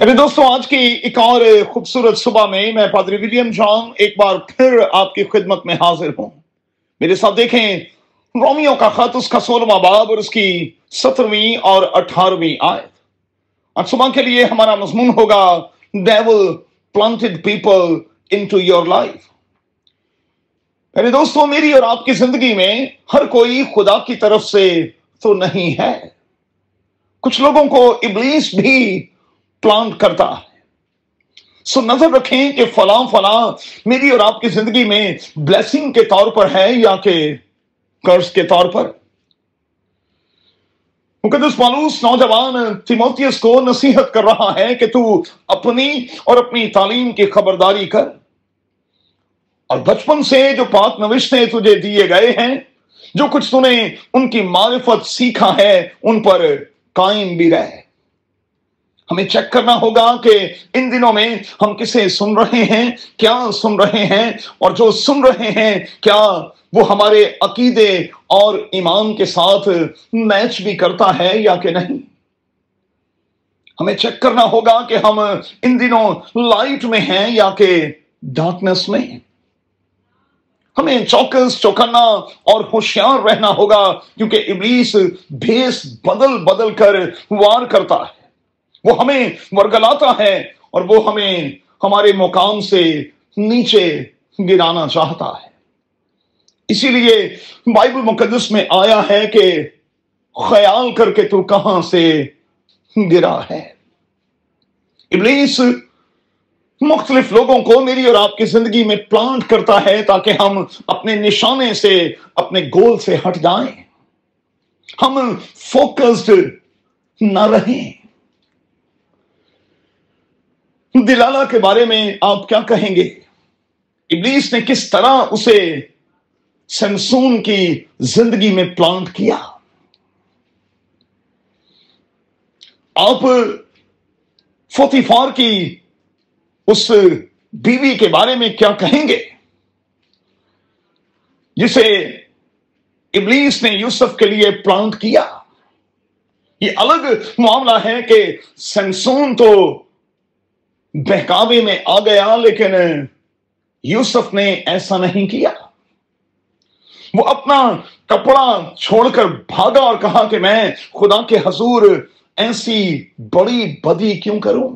میرے دوستوں آج کی ایک اور خوبصورت صبح میں میں پادری ولیم جان ایک بار پھر آپ کی خدمت میں حاضر ہوں۔ میرے ساتھ دیکھیں رومیو کا خط، اس کا سولہواں باب اور اس کی سترویں اور اٹھارہویں آیت۔ آج صبح کے لیے ہمارا مضمون ہوگا devil planted people into your life میرے دوستوں میری اور آپ کی زندگی میں ہر کوئی خدا کی طرف سے تو نہیں ہے۔ کچھ لوگوں کو ابلیس بھی پلانٹ کرتا ہے۔ سو نظر رکھیں کہ فلاں فلاں میری اور آپ کی زندگی میں بلیسنگ کے طور پر ہے یا کہ قرض کے طور پر۔ مقدس پالوس نوجوان تیموتیس کو نصیحت کر رہا ہے کہ تو اپنی اور اپنی تعلیم کی خبرداری کر۔ اور بچپن سے جو پاک نوشتے تجھے دیے گئے ہیں، جو کچھ تو نے ان کی معرفت سیکھا ہے، ان پر قائم بھی رہے ہمیں چیک کرنا ہوگا کہ ان دنوں میں ہم کسے سن رہے ہیں، کیا سن رہے ہیں؟ اور جو سن رہے ہیں، کیا وہ ہمارے عقیدے اور ایمان کے ساتھ میچ بھی کرتا ہے یا کہ نہیں؟ ہمیں چیک کرنا ہوگا کہ ہم ان دنوں لائٹ میں ہیں یا کہ ڈارکنس میں ہمیں چوکس چوکنا اور ہوشیار رہنا ہوگا کیونکہ ابلیس بھیس بدل بدل کر وار کرتا ہے۔ وہ ہمیں ورگلاتا ہے اور وہ ہمیں ہمارے مقام سے نیچے گرانا چاہتا ہے۔ اسی لیے بائبل مقدس میں آیا ہے کہ خیال کر کے تو کہاں سے گرا ہے۔ ابلیس مختلف لوگوں کو میری اور آپ کی زندگی میں پلانٹ کرتا ہے تاکہ ہم اپنے نشانے سے، اپنے گول سے ہٹ جائیں۔ ہم فوکسڈ نہ رہیں۔ دلالہ کے بارے میں آپ کیا کہیں گے؟ ابلیس نے کس طرح اسے سمسون کی زندگی میں پلانٹ کیا؟ آپ فوتی فار کی اس بیوی کے بارے میں کیا کہیں گے؟ جسے ابلیس نے یوسف کے لیے پلانٹ کیا؟ یہ الگ معاملہ ہے کہ سمسون تو بہکاوے میں آ گیا، لیکن یوسف نے ایسا نہیں کیا۔ وہ اپنا کپڑا چھوڑ کر بھاگا اور کہا کہ میں خدا کے حضور ایسی بڑی بدی کیوں کروں؟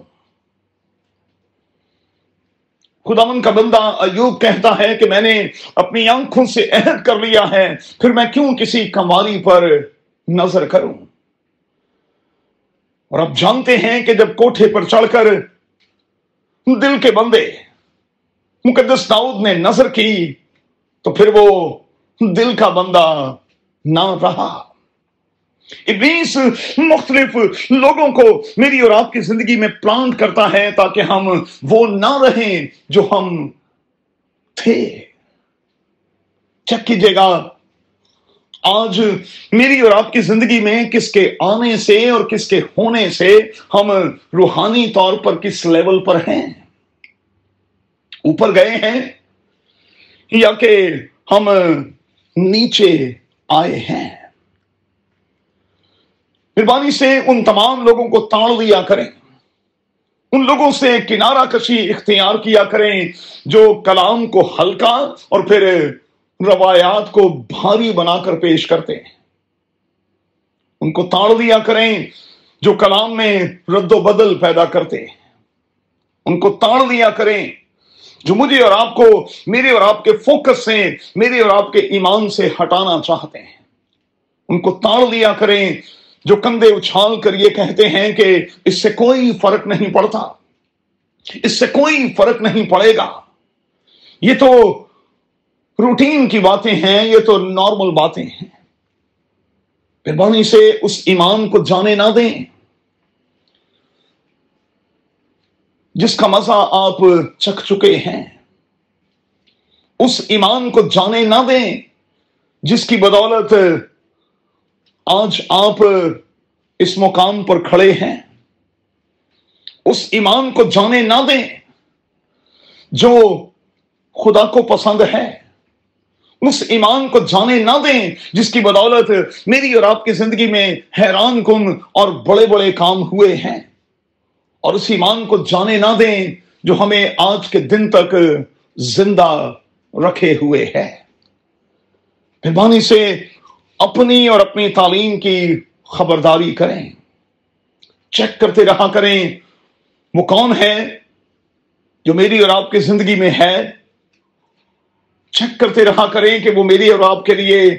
خدا من کا بندہ ایوب کہتا ہے کہ میں نے اپنی آنکھوں سے عہد کر لیا ہے، پھر میں کیوں کسی کماری پر نظر کروں؟ اور اب جانتے ہیں کہ جب کوٹھے پر چڑھ کر دل کے بندے، مقدس داؤد نے نظر کی تو پھر وہ دل کا بندہ نہ رہا۔ ابلیس مختلف لوگوں کو میری اور آپ کی زندگی میں پلانٹ کرتا ہے تاکہ ہم وہ نہ رہیں جو ہم تھے۔ چیک کیجیے گا۔ آج میری اور آپ کی زندگی میں کس کے آنے سے اور کس کے ہونے سے ہم روحانی طور پر کس لیول پر ہیں؟ اوپر گئے ہیں یا کہ ہم نیچے آئے ہیں؟ مہربانی سے ان تمام لوگوں کو تاڑ دیا کریں۔ ان لوگوں سے کنارہ کشی اختیار کیا کریں جو کلام کو ہلکا اور پھر روایات کو بھاری بنا کر پیش کرتے ہیں۔ ان کو تاڑ دیا کریں جو کلام میں رد و بدل پیدا کرتے ہیں۔ ان کو تاڑ دیا کریں جو مجھے اور آپ کو، میرے اور آپ کے فوکس سے، میرے اور آپ کے ایمان سے ہٹانا چاہتے ہیں۔ ان کو تاڑ دیا کریں جو کندھے اچھال کر یہ کہتے ہیں کہ اس سے کوئی فرق نہیں پڑتا۔ اس سے کوئی فرق نہیں پڑے گا۔ یہ تو روٹین کی باتیں ہیں، یہ تو نارمل باتیں ہیں۔ مہربانی سے اس ایمان کو جانے نہ دیں۔ جس کا مزہ آپ چکھ چکے ہیں، اس ایمان کو جانے نہ دیں، جس کی بدولت آج آپ اس مقام پر کھڑے ہیں۔ اس ایمان کو جانے نہ دیں، جو خدا کو پسند ہے۔ اس ایمان کو جانے نہ دیں، جس کی بدولت میری اور آپ کی زندگی میں حیران کن اور بڑے بڑے کام ہوئے ہیں۔ اور اس ایمان کو جانے نہ دیں جو ہمیں آج کے دن تک زندہ رکھے ہوئے ہے مہربانی سے اپنی اور اپنی تعلیم کی خبرداری کریں۔ چیک کرتے رہا کریں وہ کون ہے جو میری اور آپ کی زندگی میں ہے۔ چیک کرتے رہا کریں کہ وہ میری اور آپ کے لیے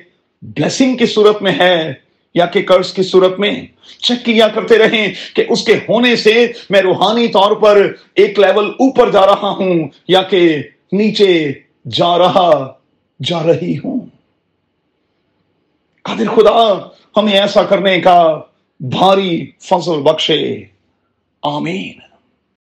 بلیسنگ کی صورت میں ہے یا کہ قرض کی صورت میں۔ چیک کیا کرتے رہیں کہ اس کے ہونے سے میں روحانی طور پر ایک لیول اوپر جا رہا ہوں یا کہ نیچے جا رہا، جا رہی ہوں۔ قادر خدا، ہمیں ایسا کرنے کا بھاری فضل بخشے۔ آمین۔